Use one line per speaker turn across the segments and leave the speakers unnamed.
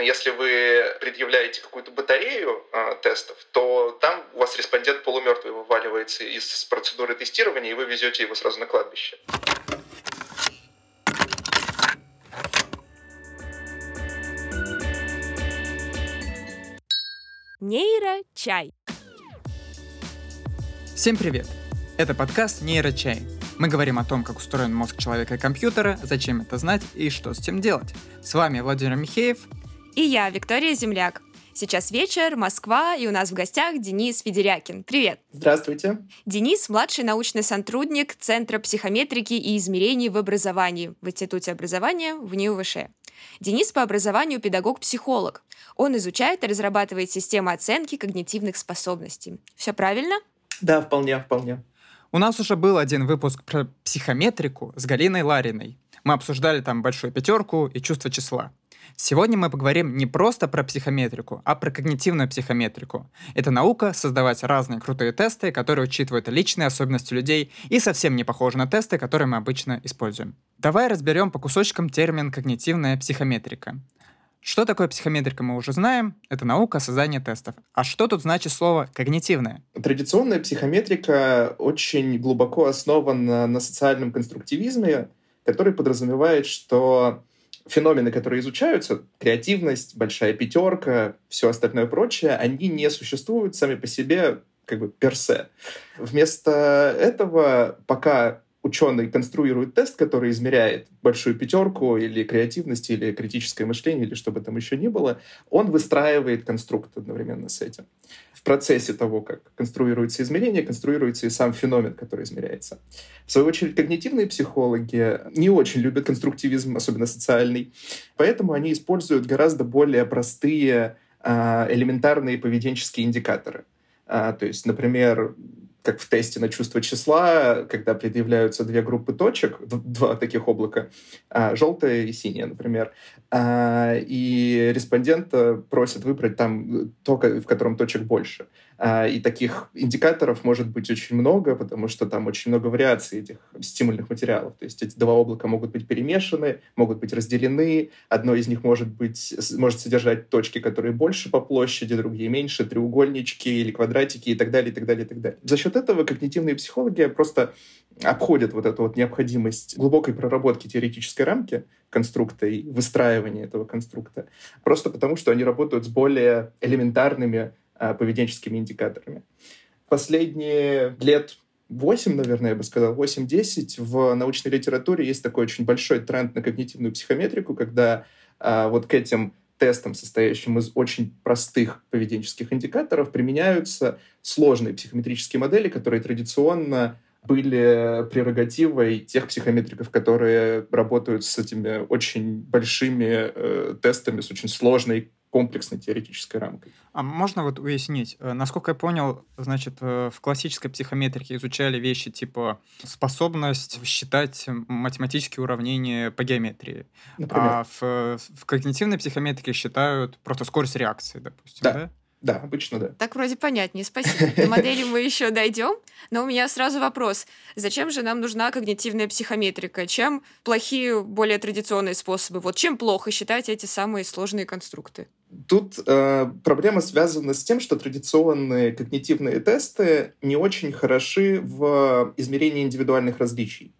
Соответственно, если вы предъявляете какую-то батарею э, тестов, то там у вас респондент полумертвый вываливается из процедуры тестирования, и вы везете его сразу на кладбище.
Нейрочай.
Всем привет! Это подкаст «Нейрочай». Мы говорим о том, как устроен мозг человека и компьютера, зачем это знать и что с этим делать. С вами Владимир Михеев.
И я, Виктория Земляк. Сейчас вечер, Москва, и у нас в гостях Денис Федерякин. Привет!
Здравствуйте!
Денис – младший научный сотрудник Центра психометрики и измерений в образовании в Институте образования в НИУВШ. Денис по образованию педагог-психолог. Он изучает и разрабатывает системы оценки когнитивных способностей. Все правильно?
Да, вполне, вполне.
У нас уже был один выпуск про психометрику с Галиной Лариной. Мы обсуждали там большую пятерку и чувство числа. Сегодня мы поговорим не просто про психометрику, а про когнитивную психометрику. Это наука создавать разные крутые тесты, которые учитывают личные особенности людей и совсем не похожи на тесты, которые мы обычно используем. Давай разберем по кусочкам термин когнитивная психометрика. Что такое психометрика, мы уже знаем. Это наука создания тестов. А что тут значит слово «когнитивное»?
Традиционная психометрика очень глубоко основана на социальном конструктивизме, который подразумевает, что феномены, которые изучаются, креативность, большая пятерка, все остальное прочее, они не существуют сами по себе как бы персе. Вместо этого, пока ученый конструирует тест, который измеряет большую пятерку или креативность, или критическое мышление, или что бы там еще ни было, он выстраивает конструкт одновременно с этим. В процессе того, как конструируется измерение, конструируется и сам феномен, который измеряется. В свою очередь, когнитивные психологи не очень любят конструктивизм, особенно социальный, поэтому они используют гораздо более простые а, элементарные поведенческие индикаторы. А, то есть, например, как в тесте на чувство числа, когда предъявляются две группы точек, два таких облака, а, желтое и синее, например, а, и респондент просит выбрать там то, в котором точек больше. А, и таких индикаторов может быть очень много, потому что там очень много вариаций этих стимульных материалов. То есть эти два облака могут быть перемешаны, могут быть разделены. Одно из них может, быть, может содержать точки, которые больше по площади, другие меньше, треугольнички или квадратики и так далее, и так далее, и так далее. За счет этого когнитивные психологи просто обходят вот эту вот необходимость глубокой проработки теоретической рамки конструкта и выстраивания этого конструкта, просто потому что они работают с более элементарными поведенческими индикаторами. Последние лет 8, наверное, я бы сказал, 8-10 в научной литературе есть такой очень большой тренд на когнитивную психометрику, когда а, вот к этим тестам, состоящим из очень простых поведенческих индикаторов, применяются сложные психометрические модели, которые традиционно были прерогативой тех психометриков, которые работают с этими очень большими э, тестами, с очень сложной комплексной теоретической рамкой.
А можно вот уяснить, э, насколько я понял, значит, э, в классической психометрике изучали вещи типа способность считать математические уравнения по геометрии, Например? а в, в когнитивной психометрике считают просто скорость реакции, допустим,
да? да? Да, обычно да.
Так вроде понятнее, спасибо. До модели мы еще дойдем, но у меня сразу вопрос. Зачем же нам нужна когнитивная психометрика? Чем плохие, более традиционные способы? Вот чем плохо считать эти самые сложные конструкты?
Тут э, проблема связана с тем, что традиционные когнитивные тесты не очень хороши в измерении индивидуальных различий.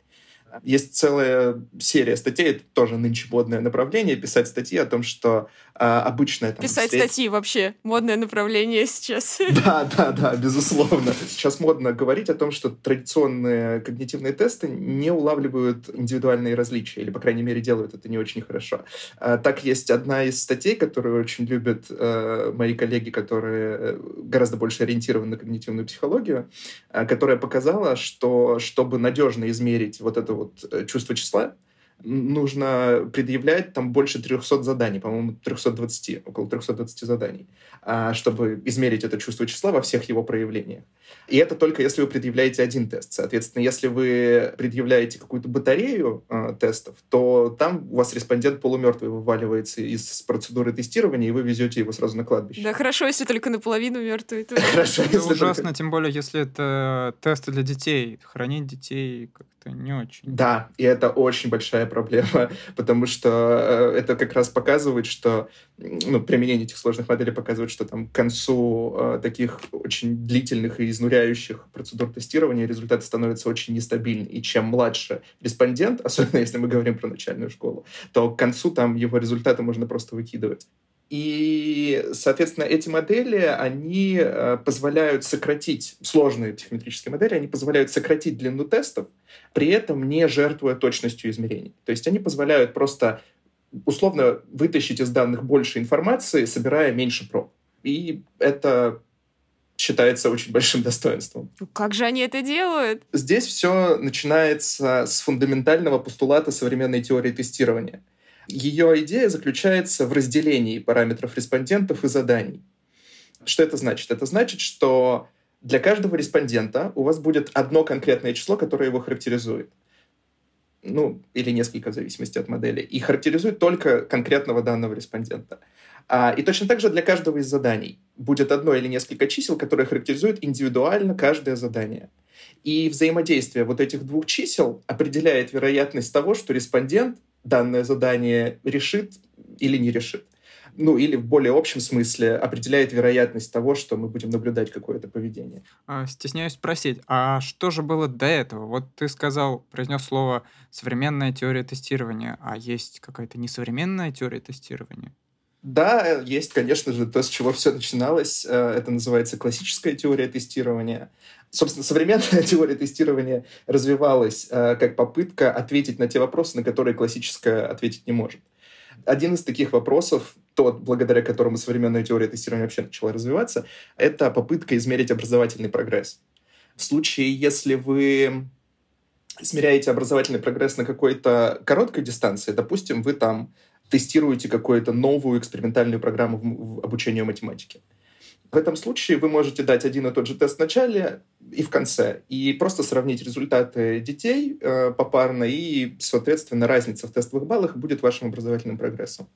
Есть целая серия статей, это тоже нынче модное направление, писать статьи о том, что а, обычно...
Там, писать встреч... статьи вообще модное направление сейчас.
Да, да, да, безусловно. Сейчас модно говорить о том, что традиционные когнитивные тесты не улавливают индивидуальные различия, или, по крайней мере, делают это не очень хорошо. А, так есть одна из статей, которую очень любят а, мои коллеги, которые э, гораздо больше ориентированы на когнитивную психологию, а, которая показала, что чтобы надежно измерить вот это вот э, чувство числа, нужно предъявлять там больше 300 заданий, по-моему, 320, около 320 заданий, а, чтобы измерить это чувство числа во всех его проявлениях. И это только если вы предъявляете один тест. Соответственно, если вы предъявляете какую-то батарею э, тестов, то там у вас респондент полумертвый вываливается из процедуры тестирования, и вы везете его сразу на кладбище.
Да, хорошо, если только наполовину мертвый.
Хорошо, Это ужасно, тем более, если это тесты для детей. Хранить детей как-то не очень.
Да, и это очень большая проблема, потому что э, это как раз показывает, что ну, применение этих сложных моделей показывает, что там к концу э, таких очень длительных и изнуряющих процедур тестирования результаты становятся очень нестабильны. И чем младше респондент, особенно если мы говорим про начальную школу, то к концу там его результаты можно просто выкидывать. И, соответственно, эти модели, они э, позволяют сократить, сложные психометрические модели, они позволяют сократить длину тестов, при этом не жертвуя точностью измерений. То есть они позволяют просто условно вытащить из данных больше информации, собирая меньше проб. И это считается очень большим достоинством.
Ну, как же они это делают?
Здесь все начинается с фундаментального постулата современной теории тестирования — ее идея заключается в разделении параметров респондентов и заданий. Что это значит? Это значит, что для каждого респондента у вас будет одно конкретное число, которое его характеризует. Ну, или несколько, в зависимости от модели. И характеризует только конкретного данного респондента. А, и точно так же для каждого из заданий будет одно или несколько чисел, которые характеризуют индивидуально каждое задание. И взаимодействие вот этих двух чисел определяет вероятность того, что респондент данное задание решит или не решит. Ну, или в более общем смысле определяет вероятность того, что мы будем наблюдать какое-то поведение.
А, стесняюсь спросить, а что же было до этого? Вот ты сказал, произнес слово «современная теория тестирования», а есть какая-то несовременная теория тестирования?
Да, есть, конечно же, то, с чего все начиналось. Э, это называется классическая теория тестирования. Собственно, современная теория тестирования развивалась э, как попытка ответить на те вопросы, на которые классическая ответить не может. Один из таких вопросов, тот, благодаря которому современная теория тестирования вообще начала развиваться, это попытка измерить образовательный прогресс. В случае, если вы измеряете образовательный прогресс на какой-то короткой дистанции, допустим, вы там тестируете какую-то новую экспериментальную программу в обучению математике. В этом случае вы можете дать один и тот же тест в начале и в конце, и просто сравнить результаты детей э, попарно, и, соответственно, разница в тестовых баллах будет вашим образовательным прогрессом.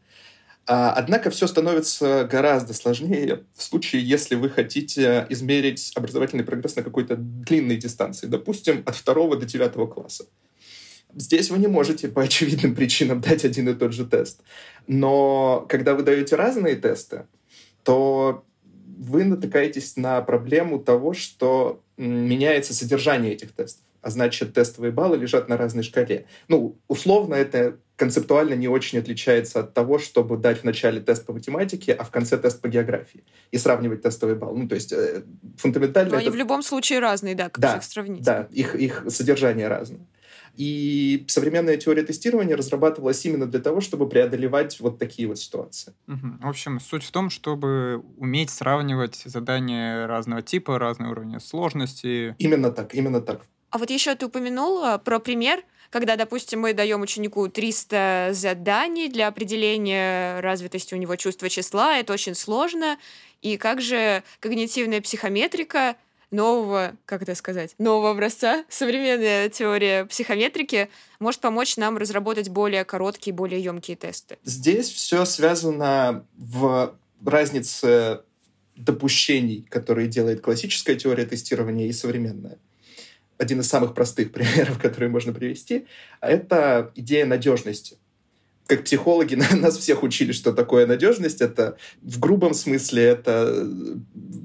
А, однако все становится гораздо сложнее в случае, если вы хотите измерить образовательный прогресс на какой-то длинной дистанции, допустим, от второго до девятого класса. Здесь вы не можете по очевидным причинам дать один и тот же тест. Но когда вы даете разные тесты, то вы натыкаетесь на проблему того, что меняется содержание этих тестов. А значит, тестовые баллы лежат на разной шкале. Ну, условно, это концептуально не очень отличается от того, чтобы дать в начале тест по математике, а в конце тест по географии. И сравнивать тестовый балл. Ну, то есть э, фундаментально... Но
это... они в любом случае разные, да, как
да,
же их сравнить?
Да, их, их содержание разное. И современная теория тестирования разрабатывалась именно для того, чтобы преодолевать вот такие вот ситуации.
Угу. В общем, суть в том, чтобы уметь сравнивать задания разного типа, разные уровни сложности.
Именно так, именно так.
А вот еще ты упомянула про пример, когда, допустим, мы даем ученику 300 заданий для определения развитости у него чувства числа, это очень сложно. И как же когнитивная психометрика нового, как это сказать, нового образца, современная теория психометрики может помочь нам разработать более короткие, более емкие тесты.
Здесь все связано в разнице допущений, которые делает классическая теория тестирования и современная. Один из самых простых примеров, которые можно привести, это идея надежности как психологи нас всех учили, что такое надежность. Это в грубом смысле это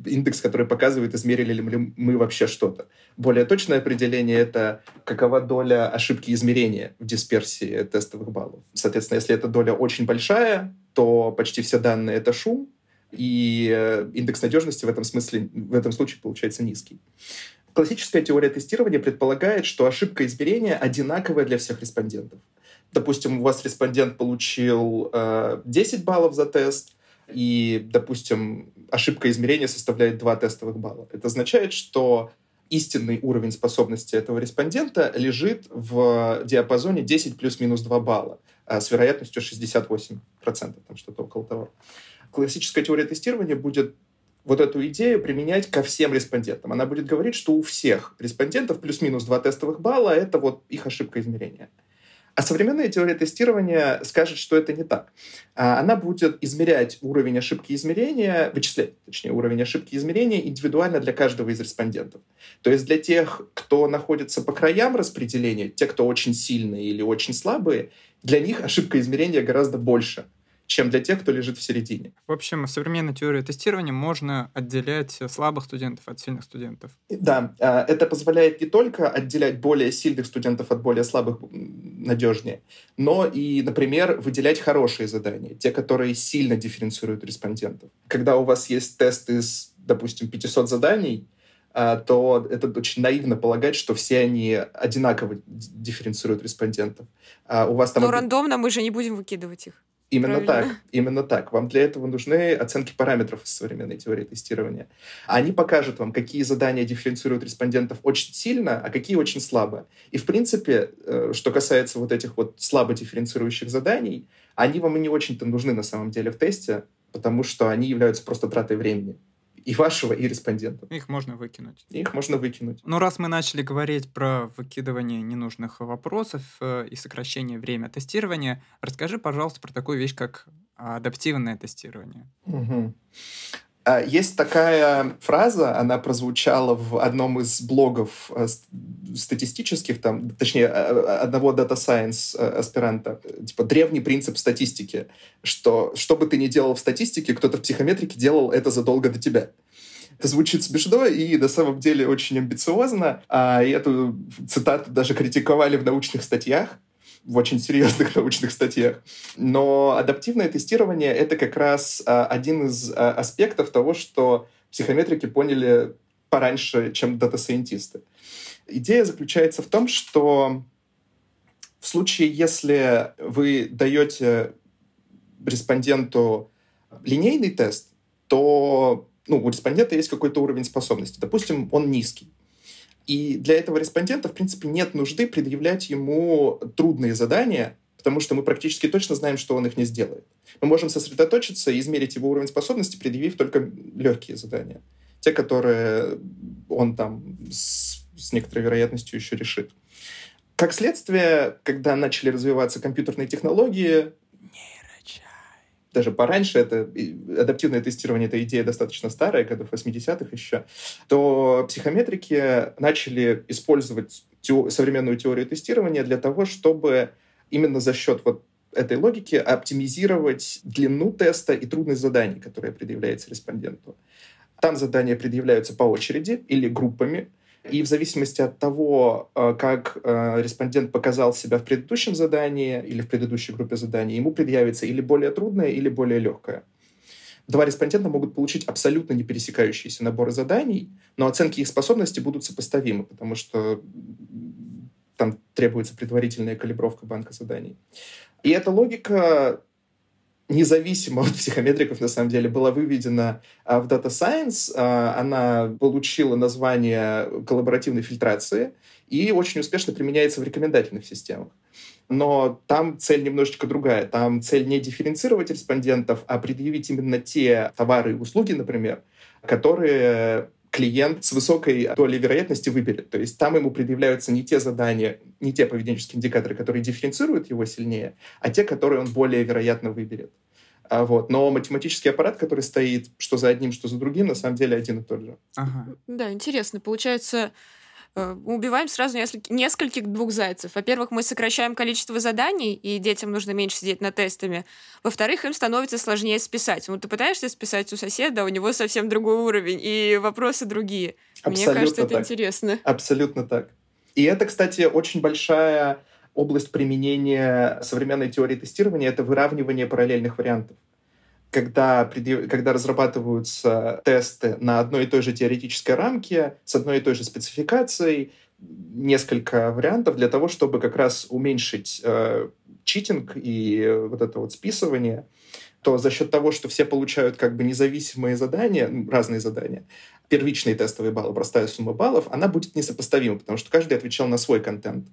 индекс, который показывает, измерили ли мы вообще что-то. Более точное определение — это какова доля ошибки измерения в дисперсии тестовых баллов. Соответственно, если эта доля очень большая, то почти все данные — это шум, и э, индекс надежности в этом смысле, в этом случае получается низкий. Классическая теория тестирования предполагает, что ошибка измерения одинаковая для всех респондентов допустим, у вас респондент получил э, 10 баллов за тест, и, допустим, ошибка измерения составляет 2 тестовых балла. Это означает, что истинный уровень способности этого респондента лежит в диапазоне 10 плюс-минус 2 балла э, с вероятностью 68%, там что-то около того. Классическая теория тестирования будет вот эту идею применять ко всем респондентам. Она будет говорить, что у всех респондентов плюс-минус два тестовых балла — это вот их ошибка измерения. А современная теория тестирования скажет, что это не так. А, она будет измерять уровень ошибки измерения, вычислять, точнее, уровень ошибки измерения индивидуально для каждого из респондентов. То есть для тех, кто находится по краям распределения, те, кто очень сильные или очень слабые, для них ошибка измерения гораздо больше – чем для тех, кто лежит в середине.
В общем, в современной теории тестирования можно отделять слабых студентов от сильных студентов.
Да, а, это позволяет не только отделять более сильных студентов от более слабых надежнее, но и, например, выделять хорошие задания, те, которые сильно дифференцируют респондентов. Когда у вас есть тест из, допустим, 500 заданий, а, то это очень наивно полагать, что все они одинаково дифференцируют респондентов.
А у вас там... Но рандомно мы же не будем выкидывать их.
Именно Правильно. так, именно так. Вам для этого нужны оценки параметров из современной теории тестирования. Они покажут вам, какие задания дифференцируют респондентов очень сильно, а какие очень слабо. И, в принципе, э, что касается вот этих вот слабо дифференцирующих заданий, они вам и не очень-то нужны на самом деле в тесте, потому что они являются просто тратой времени и вашего, и респондентов.
Их можно выкинуть.
Их можно выкинуть.
Ну, раз мы начали говорить про выкидывание ненужных вопросов э, и сокращение время тестирования, расскажи, пожалуйста, про такую вещь, как адаптивное тестирование.
Угу. Есть такая фраза, она прозвучала в одном из блогов э, статистических, там, точнее, одного Data Science э, аспиранта, типа древний принцип статистики, что что бы ты ни делал в статистике, кто-то в психометрике делал это задолго до тебя. Это звучит смешно и на самом деле очень амбициозно. А, эту цитату даже критиковали в научных статьях в очень серьезных научных статьях. Но адаптивное тестирование — это как раз а, один из а, аспектов того, что психометрики поняли пораньше, чем дата-сайентисты. Идея заключается в том, что в случае, если вы даете респонденту линейный тест, то ну, у респондента есть какой-то уровень способности. Допустим, он низкий. И для этого респондента, в принципе, нет нужды предъявлять ему трудные задания, потому что мы практически точно знаем, что он их не сделает. Мы можем сосредоточиться и измерить его уровень способности, предъявив только легкие задания. Те, которые он там с, с некоторой вероятностью еще решит. Как следствие, когда начали развиваться компьютерные технологии, даже пораньше, это адаптивное тестирование, эта идея достаточно старая, годов 80-х еще, то психометрики начали использовать тео- современную теорию тестирования для того, чтобы именно за счет вот этой логики оптимизировать длину теста и трудность заданий, которые предъявляется респонденту. Там задания предъявляются по очереди или группами, и в зависимости от того, э, как э, респондент показал себя в предыдущем задании или в предыдущей группе заданий, ему предъявится или более трудное, или более легкое. Два респондента могут получить абсолютно не пересекающиеся наборы заданий, но оценки их способности будут сопоставимы, потому что там требуется предварительная калибровка банка заданий. И эта логика независимо от психометриков, на самом деле, была выведена а, в Data Science. А, она получила название коллаборативной фильтрации и очень успешно применяется в рекомендательных системах. Но там цель немножечко другая. Там цель не дифференцировать респондентов, а предъявить именно те товары и услуги, например, которые клиент с высокой долей вероятности выберет. То есть там ему предъявляются не те задания, не те поведенческие индикаторы, которые дифференцируют его сильнее, а те, которые он более вероятно выберет. А вот. Но математический аппарат, который стоит что за одним, что за другим, на самом деле один и тот же.
Ага. Да, интересно. Получается, убиваем сразу несколько, нескольких двух зайцев. Во-первых, мы сокращаем количество заданий, и детям нужно меньше сидеть над тестами. Во-вторых, им становится сложнее списать. Вот ты пытаешься списать у соседа, у него совсем другой уровень, и вопросы другие. Абсолютно Мне кажется, это так. интересно.
Абсолютно так. И это, кстати, очень большая область применения современной теории тестирования — это выравнивание параллельных вариантов когда, когда разрабатываются тесты на одной и той же теоретической рамке, с одной и той же спецификацией, несколько вариантов для того, чтобы как раз уменьшить э, читинг и вот это вот списывание, то за счет того, что все получают как бы независимые задания, разные задания, первичные тестовые баллы, простая сумма баллов, она будет несопоставима, потому что каждый отвечал на свой контент.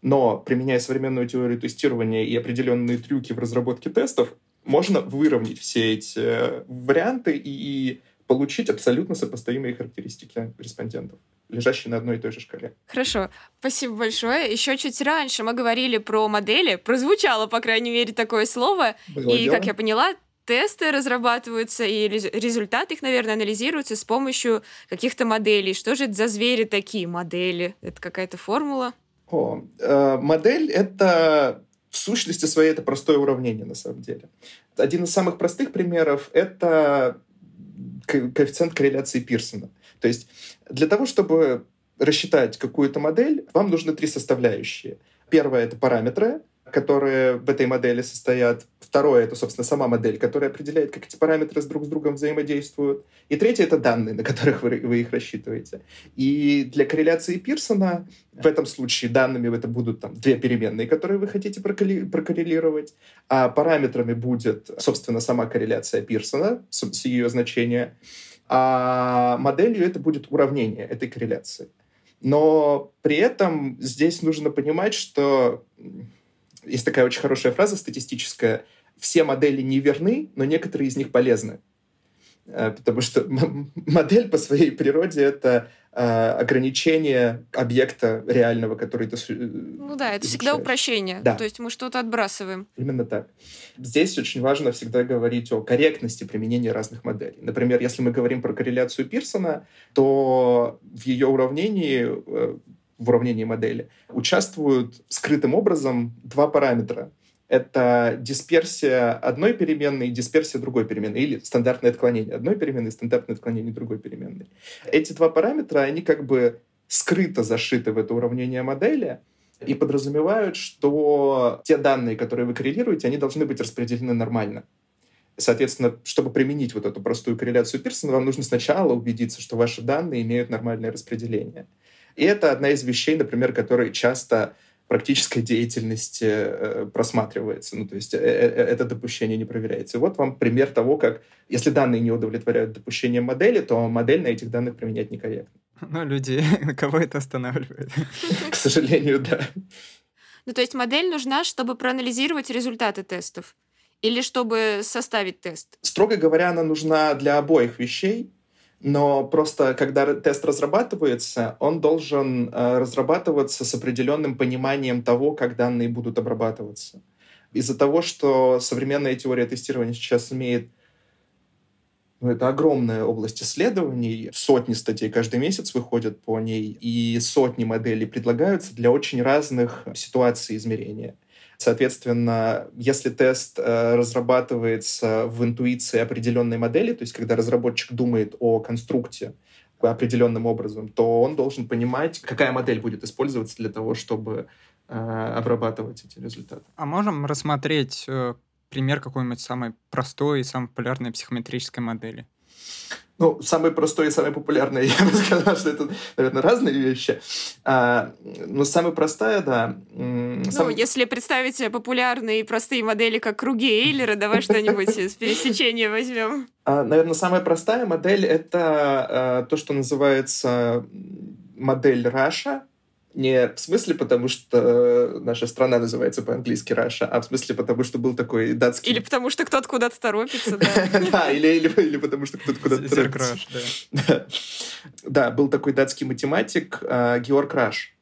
Но применяя современную теорию тестирования и определенные трюки в разработке тестов, можно выровнять все эти э, варианты и, и получить абсолютно сопоставимые характеристики респондентов. лежащие на одной и той же шкале.
Хорошо, спасибо большое. Еще чуть раньше мы говорили про модели, прозвучало, по крайней мере, такое слово. Было и, дело. как я поняла, тесты разрабатываются, и результаты их, наверное, анализируются с помощью каких-то моделей. Что же это за звери такие модели? Это какая-то формула?
О, э, модель — это в сущности своей это простое уравнение на самом деле. Один из самых простых примеров — это коэффициент корреляции Пирсона. То есть для того, чтобы рассчитать какую-то модель, вам нужны три составляющие. Первое — это параметры, которые в этой модели состоят. Второе — это, собственно, сама модель, которая определяет, как эти параметры с друг с другом взаимодействуют. И третье — это данные, на которых вы, вы их рассчитываете. И для корреляции Пирсона в этом случае данными это будут там, две переменные, которые вы хотите прокоррелировать, а параметрами будет, собственно, сама корреляция Пирсона с, ее значения, а моделью это будет уравнение этой корреляции. Но при этом здесь нужно понимать, что есть такая очень хорошая фраза статистическая. Все модели не верны, но некоторые из них полезны. Э, потому что модель по своей природе — это э, ограничение объекта реального, который ты
э, Ну да, это изучаешь. всегда упрощение.
Да.
То есть мы что-то отбрасываем.
Именно так. Здесь очень важно всегда говорить о корректности применения разных моделей. Например, если мы говорим про корреляцию Пирсона, то в ее уравнении в уравнении модели, участвуют скрытым образом два параметра. Это дисперсия одной переменной и дисперсия другой переменной, или стандартное отклонение одной переменной и стандартное отклонение другой переменной. Эти два параметра, они как бы скрыто зашиты в это уравнение модели, и подразумевают, что те данные, которые вы коррелируете, они должны быть распределены нормально. Соответственно, чтобы применить вот эту простую корреляцию Пирсона, вам нужно сначала убедиться, что ваши данные имеют нормальное распределение. И это одна из вещей, например, которые часто практической деятельности э, просматривается. Ну, то есть э, э, это допущение не проверяется. И вот вам пример того, как, если данные не удовлетворяют допущением модели, то модель на этих данных применять некорректно.
Ну, люди, кого это останавливает?
К сожалению, да.
Ну, то есть модель нужна, чтобы проанализировать результаты тестов или чтобы составить тест?
Строго говоря, она нужна для обоих вещей но просто когда тест разрабатывается, он должен э, разрабатываться с определенным пониманием того, как данные будут обрабатываться. Из-за того, что современная теория тестирования сейчас имеет ну, это огромная область исследований, сотни статей каждый месяц выходят по ней, и сотни моделей предлагаются для очень разных ситуаций измерения. Соответственно, если тест э, разрабатывается в интуиции определенной модели, то есть когда разработчик думает о конструкте определенным образом, то он должен понимать, какая модель будет использоваться для того, чтобы э, обрабатывать эти результаты.
А можем рассмотреть э, пример какой-нибудь самой простой и самой популярной психометрической модели?
Ну, самый простой и самый популярный, я бы сказал, что это, наверное, разные вещи. А, но самая простая, да.
Ну, сам... если представить себе популярные и простые модели, как круги Эйлера, давай что-нибудь из пересечения возьмем.
А, наверное, самая простая модель — это а, то, что называется модель Раша, не в смысле, потому что наша страна называется по-английски Russia, а в смысле, потому что был такой датский...
Или потому что кто-то куда-то торопится, да.
Да, или потому что кто-то куда-то торопится. да. Да, был такой датский математик а, Георг Раш.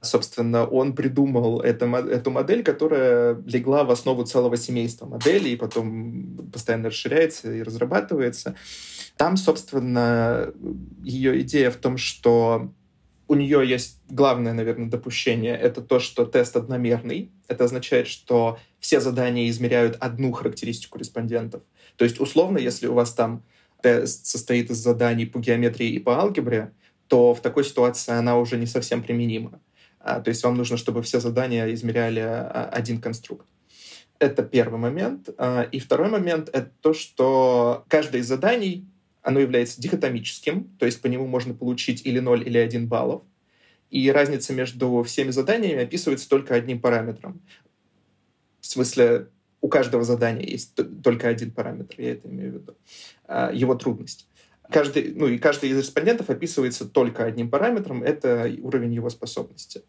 Собственно, он придумал это, эту модель, которая легла в основу целого семейства моделей, и потом постоянно расширяется и разрабатывается. Там, собственно, ее идея в том, что у нее есть главное, наверное, допущение. Это то, что тест одномерный. Это означает, что все задания измеряют одну характеристику респондентов. То есть, условно, если у вас там тест состоит из заданий по геометрии и по алгебре, то в такой ситуации она уже не совсем применима. А, то есть вам нужно, чтобы все задания измеряли а, один конструкт. Это первый момент. А, и второй момент — это то, что каждое из заданий оно является дихотомическим, то есть по нему можно получить или 0, или 1 баллов. И разница между всеми заданиями описывается только одним параметром. В смысле, у каждого задания есть только один параметр, я это имею в виду. А, его трудность. Каждый, ну и каждый из респондентов описывается только одним параметром, это уровень его способности.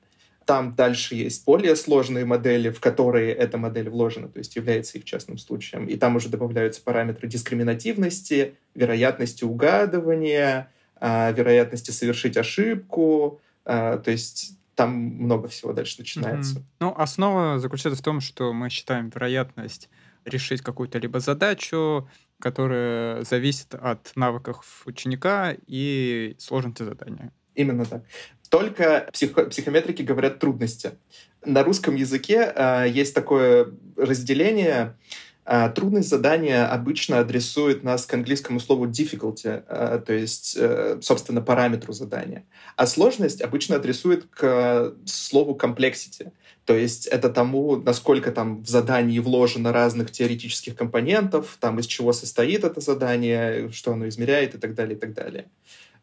Там дальше есть более сложные модели, в которые эта модель вложена, то есть является их частным случаем. И там уже добавляются параметры дискриминативности, вероятности угадывания, вероятности совершить ошибку. То есть там много всего дальше начинается. Mm-hmm.
Ну, основа заключается в том, что мы считаем вероятность решить какую-то либо задачу, которая зависит от навыков ученика и сложности задания.
Именно так. Только психо- психометрики говорят трудности. На русском языке э, есть такое разделение а, трудность задания обычно адресует нас к английскому слову difficulty, а, то есть, э, собственно, параметру задания. А сложность обычно адресует к слову complexity, то есть это тому, насколько там в задании вложено разных теоретических компонентов, там из чего состоит это задание, что оно измеряет и так далее, и так далее.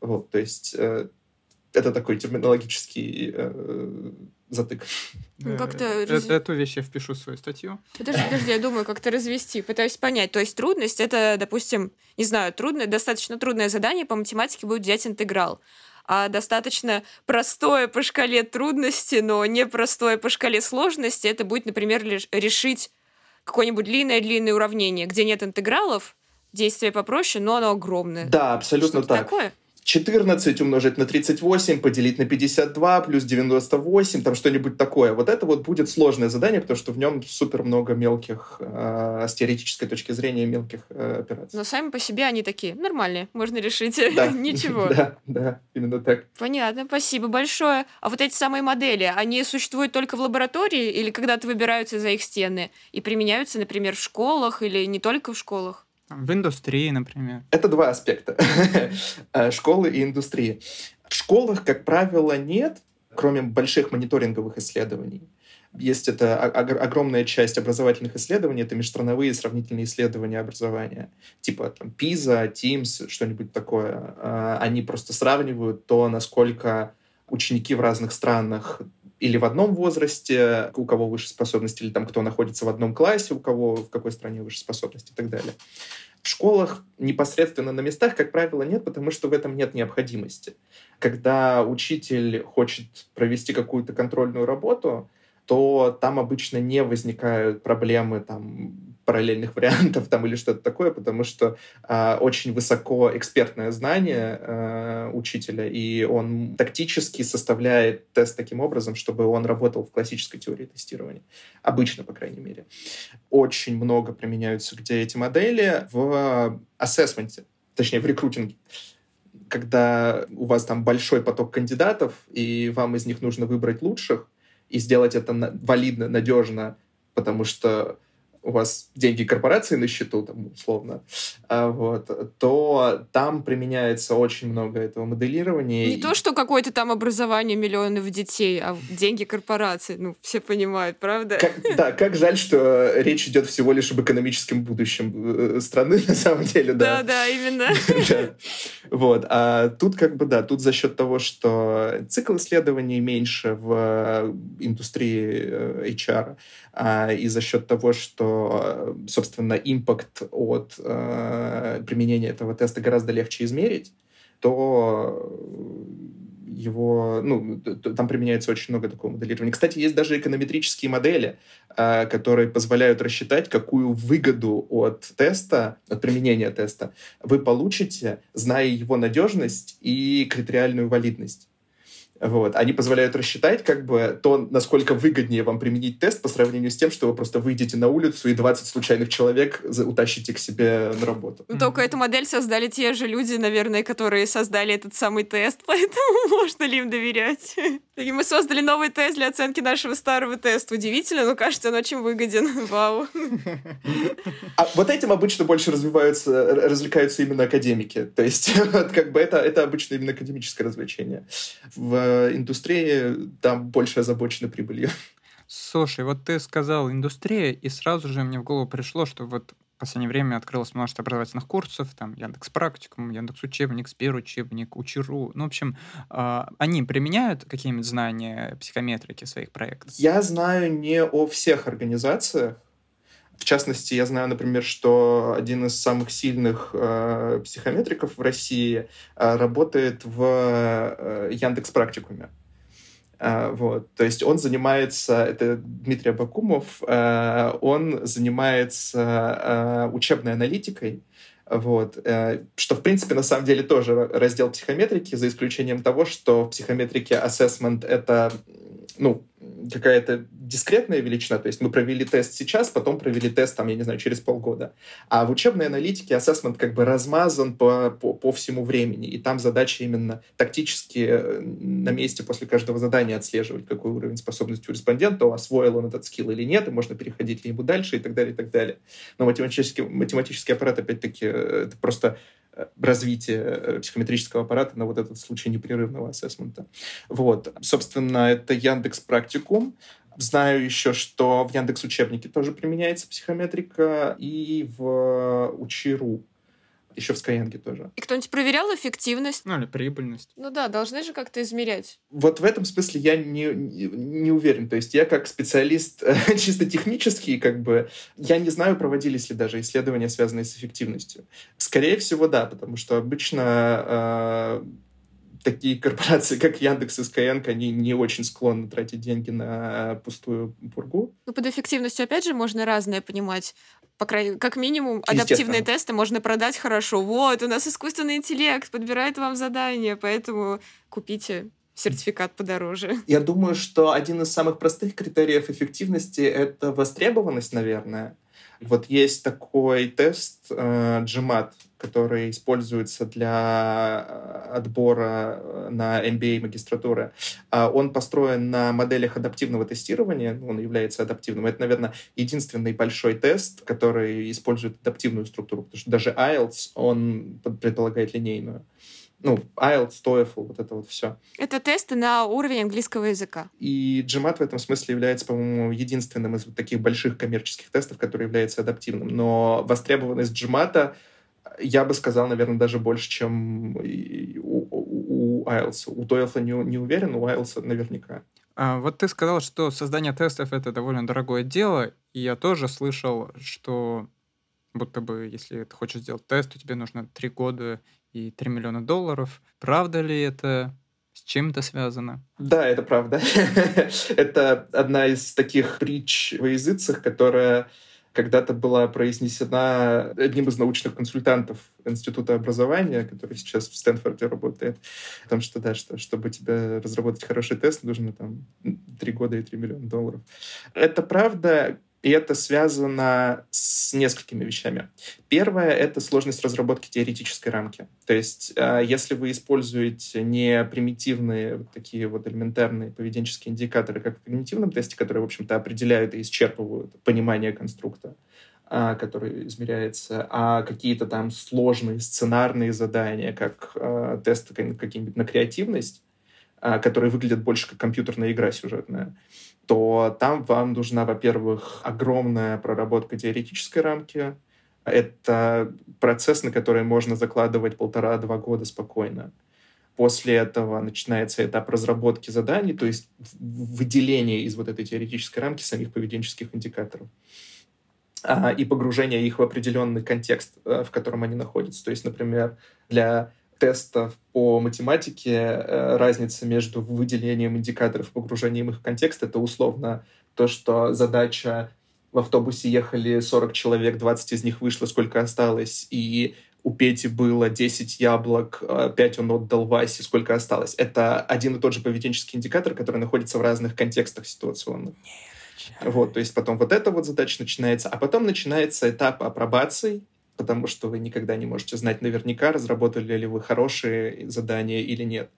Вот, то есть э, это такой терминологический э, затык.
Ну, как-то...
Э, эту вещь я впишу в свою статью.
Подожди, подожди, я думаю, как-то развести. Пытаюсь понять. То есть трудность — это, допустим, не знаю, трудное, достаточно трудное задание по математике будет взять интеграл а достаточно простое по шкале трудности, но не простое по шкале сложности, это будет, например, решить какое-нибудь длинное-длинное уравнение, где нет интегралов, действие попроще, но оно огромное.
Да, абсолютно так.
такое?
14 умножить на 38, поделить на 52, плюс 98, там что-нибудь такое. Вот это вот будет сложное задание, потому что в нем супер много мелких, э, с теоретической точки зрения, мелких э, операций.
Но сами по себе они такие нормальные, можно решить
да.
ничего.
Да, да, именно так.
Понятно, спасибо большое. А вот эти самые модели, они существуют только в лаборатории или когда-то выбираются за их стены и применяются, например, в школах или не только в школах?
В индустрии, например.
Это два аспекта. Э, школы и индустрии. В школах, как правило, нет, кроме больших мониторинговых исследований. Есть это огромная часть образовательных исследований, это межстрановые сравнительные исследования образования, типа там PISA, TIMSS, что-нибудь такое. Э, они просто сравнивают то, насколько ученики в разных странах или в одном возрасте, у кого выше способности, или там кто находится в одном классе, у кого в какой стране выше способности и так далее. В школах непосредственно на местах, как правило, нет, потому что в этом нет необходимости. Когда учитель хочет провести какую-то контрольную работу, то там обычно не возникают проблемы там, параллельных вариантов там, или что-то такое, потому что э, очень высоко экспертное знание э, учителя, и он тактически составляет тест таким образом, чтобы он работал в классической теории тестирования. Обычно, по крайней мере. Очень много применяются где эти модели в ассессменте, точнее, в рекрутинге когда у вас там большой поток кандидатов, и вам из них нужно выбрать лучших, и сделать это валидно, надежно, потому что у вас деньги корпорации на счету, там, условно, а, вот, то там применяется очень много этого моделирования.
Не и... то, что какое-то там образование миллионов детей, а деньги корпорации. Ну, все понимают, правда?
Как, да, как жаль, что речь идет всего лишь об экономическом будущем э, страны, на самом деле, да.
Да, да, именно.
Вот. А тут как бы, да, тут за счет того, что цикл исследований меньше в индустрии э, HR, а, и за счет того, что, собственно, импакт от э, применения этого теста гораздо легче измерить, то его, ну, там применяется очень много такого моделирования. Кстати, есть даже эконометрические модели, э, которые позволяют рассчитать, какую выгоду от теста, от применения теста вы получите, зная его надежность и критериальную валидность. Вот. Они позволяют рассчитать как бы то, насколько выгоднее вам применить тест по сравнению с тем, что вы просто выйдете на улицу и 20 случайных человек утащите к себе на работу.
Ну, только эту модель создали те же люди, наверное, которые создали этот самый тест, поэтому можно ли им доверять? И мы создали новый тест для оценки нашего старого теста. Удивительно, но кажется, он очень выгоден. Вау.
А вот этим обычно больше развиваются, развлекаются именно академики. То есть, как бы это, это обычно именно академическое развлечение. В индустрии там больше озабочены прибылью.
Слушай, вот ты сказал индустрия, и сразу же мне в голову пришло, что вот в последнее время открылось множество образовательных курсов, там Яндекс Практикум, Яндекс Учебник, Сбер Учебник, Учеру. Ну, в общем, э, они применяют какие-нибудь знания психометрики в своих проектах?
Я знаю не о всех организациях, в частности, я знаю, например, что один из самых сильных э, психометриков в России э, работает в э, Яндекс Практикуме. Э, вот, то есть он занимается, это Дмитрий Абакумов, э, он занимается э, учебной аналитикой Вот. Э, что, в принципе, на самом деле тоже раздел психометрики, за исключением того, что в психометрике assessment — это ну, какая-то дискретная величина, то есть мы провели тест сейчас, потом провели тест, там, я не знаю, через полгода. А в учебной аналитике ассессмент как бы размазан по, по, по всему времени, и там задача именно тактически э, на месте после каждого задания отслеживать, какой уровень способности у респондента, освоил он этот скилл или нет, и можно переходить ли ему дальше и так далее, и так далее. Но математический, математический аппарат, опять-таки, э, это просто э, психометрического аппарата на вот этот случай непрерывного ассессмента. Вот. Собственно, это Яндекс Практикум. Знаю еще, что в Яндекс Учебнике тоже применяется психометрика и в Учиру еще в Skyeng тоже.
И кто-нибудь проверял эффективность?
Ну, или прибыльность.
Ну да, должны же как-то измерять.
Вот в этом смысле я не, не, не уверен. То есть я как специалист чисто технический, как бы, я не знаю, проводились ли даже исследования, связанные с эффективностью. Скорее всего, да, потому что обычно э, такие корпорации, как Яндекс и Skyeng, они не очень склонны тратить деньги на пустую пургу.
Ну, под эффективностью, опять же, можно разное понимать. По крайней как минимум, адаптивные тесты можно продать хорошо. Вот, у нас искусственный интеллект подбирает вам задания, поэтому купите сертификат подороже.
Я думаю, что один из самых простых критериев эффективности — это востребованность, наверное. Вот есть такой тест э, GMAT, который используется для э, отбора э, на MBA магистратуры. А он построен на моделях адаптивного тестирования, он является адаптивным. Это, наверное, единственный большой тест, который использует адаптивную структуру, потому что даже IELTS, он предполагает линейную ну, IELTS, TOEFL, вот это вот все.
Это тесты на уровень английского языка.
И GMAT в этом смысле является, по-моему, единственным из вот таких больших коммерческих тестов, который является адаптивным. Но востребованность GMAT, я бы сказал, наверное, даже больше, чем у, у, у IELTS. У TOEFL не, не уверен, у IELTS наверняка.
А, вот ты сказал, что создание тестов — это довольно дорогое дело, и я тоже слышал, что будто бы, если ты хочешь сделать тест, то тебе нужно три года и 3 миллиона долларов. Правда ли это? С чем это связано?
Да, это правда. это одна из таких притч во языцах, которая когда-то была произнесена одним из научных консультантов Института образования, который сейчас в Стэнфорде работает, о том, что да, что чтобы тебе разработать хороший тест, нужно там 3 года и 3 миллиона долларов. Это правда, и это связано с несколькими вещами. Первое — это сложность разработки теоретической рамки. То есть, э, если вы используете не примитивные вот такие вот элементарные поведенческие индикаторы, как в когнитивном тесте, которые, в общем-то, определяют и исчерпывают понимание конструкта, а, который измеряется, а какие-то там сложные сценарные задания, как э, тесты какие-нибудь на креативность, которые выглядят больше как компьютерная игра сюжетная, то там вам нужна, во-первых, огромная проработка теоретической рамки. Это процесс, на который можно закладывать полтора-два года спокойно. После этого начинается этап разработки заданий, то есть выделение из вот этой теоретической рамки самих поведенческих индикаторов а, и погружение их в определенный контекст, э, в котором они находятся. То есть, например, для тестов по математике э, разница между выделением индикаторов и погружением их в контекст — это условно то, что задача в автобусе ехали 40 человек, 20 из них вышло, сколько осталось, и у Пети было 10 яблок, 5 он отдал Васе, сколько осталось. Это один и тот же поведенческий индикатор, который находится в разных контекстах ситуационных. Вот, то есть потом вот эта вот задача начинается, а потом начинается этап апробации, потому что вы никогда не можете знать наверняка, разработали ли вы хорошие задания или нет.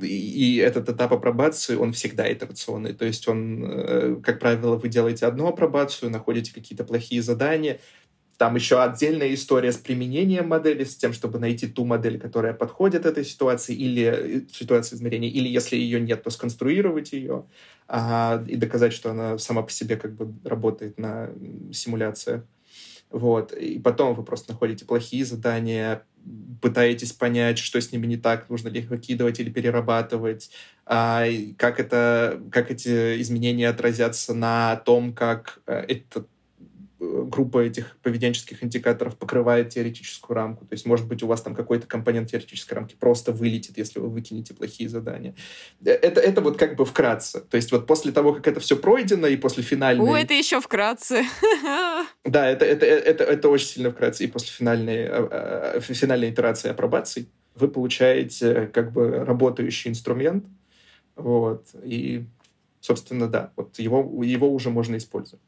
И, этот этап апробации, он всегда итерационный. То есть он, э, как правило, вы делаете одну апробацию, находите какие-то плохие задания, там еще отдельная история с применением модели, с тем, чтобы найти ту модель, которая подходит этой ситуации, или э, ситуации измерения, или если ее нет, то сконструировать ее а, и доказать, что она сама по себе как бы работает на симуляциях. Вот. И потом вы просто находите плохие задания, пытаетесь понять, что с ними не так, нужно ли их выкидывать или перерабатывать, а, как, это, как эти изменения отразятся на том, как э, этот группа этих поведенческих индикаторов покрывает теоретическую рамку. То есть, может быть, у вас там какой-то компонент теоретической рамки просто вылетит, если вы выкинете плохие задания. Э, это, это вот как бы вкратце. То есть вот после того, как это все пройдено, и после финальной...
О, это еще вкратце.
Да, это, это, это, это очень сильно вкратце. И после финальной, э, финальной итерации апробаций вы получаете как бы работающий инструмент, вот, и, собственно, да, вот его, его уже можно использовать.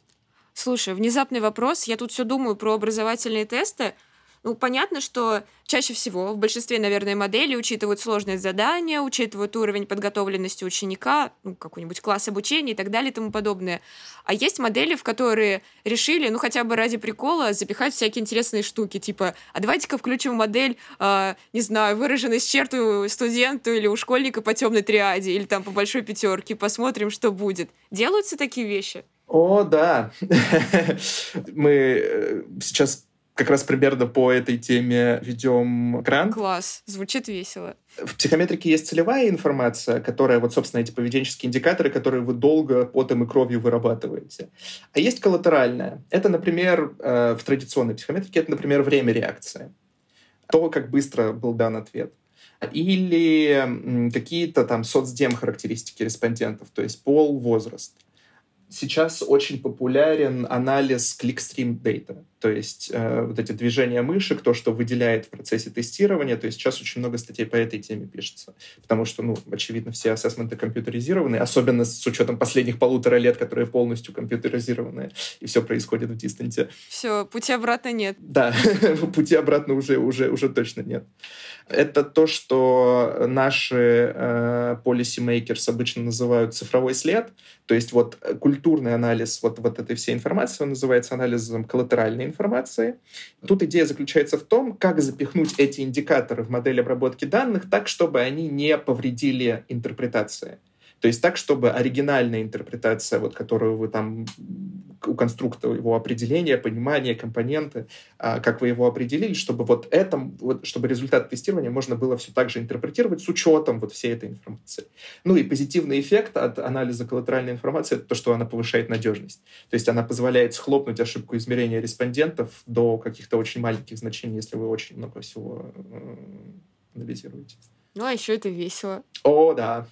Слушай, внезапный вопрос. Я тут все думаю про образовательные тесты. Ну, понятно, что чаще всего в большинстве, наверное, моделей учитывают сложность задания, учитывают уровень подготовленности ученика, ну, какой-нибудь класс обучения и так далее и тому подобное. А есть модели, в которые решили, ну, хотя бы ради прикола, запихать всякие интересные штуки, типа, а давайте-ка включим модель, э, не знаю, выраженность черт у студенту или у школьника по темной триаде, или там по большой пятерке, посмотрим, что будет. Делаются такие вещи?
О, да. Мы э, сейчас как раз примерно по этой теме ведем грант.
Класс, звучит весело.
В психометрике есть целевая информация, которая, вот, собственно, эти поведенческие индикаторы, которые вы долго потом и кровью вырабатываете. А есть коллатеральная. Это, например, э, в традиционной психометрике, это, например, время реакции. То, как быстро был дан ответ или какие-то там соцдем характеристики респондентов, то есть пол, возраст сейчас очень популярен анализ clickstream data, то есть э, вот эти движения мышек, то, что выделяет в процессе тестирования, то есть сейчас очень много статей по этой теме пишется, потому что, ну, очевидно, все ассессменты компьютеризированы, особенно с учетом последних полутора лет, которые полностью компьютеризированы, и все происходит в дистанте.
Все, пути обратно нет.
Да, пути обратно уже, уже, уже точно нет. Это то, что наши э, policymakers обычно называют цифровой след, то есть вот культурный анализ вот, вот этой всей информации, он называется анализом коллатеральной информации. Тут идея заключается в том, как запихнуть эти индикаторы в модель обработки данных так, чтобы они не повредили интерпретации. То есть так, чтобы оригинальная интерпретация, вот, которую вы там у конструктора его определения, понимания, компоненты, а, как вы его определили, чтобы вот это, вот, чтобы результат тестирования можно было все так же интерпретировать с учетом вот всей этой информации. Ну и позитивный эффект от анализа коллатеральной информации это то, что она повышает надежность. То есть она позволяет схлопнуть ошибку измерения респондентов до каких-то очень маленьких значений, если вы очень много всего э, анализируете.
Ну, а еще это весело.
О, да.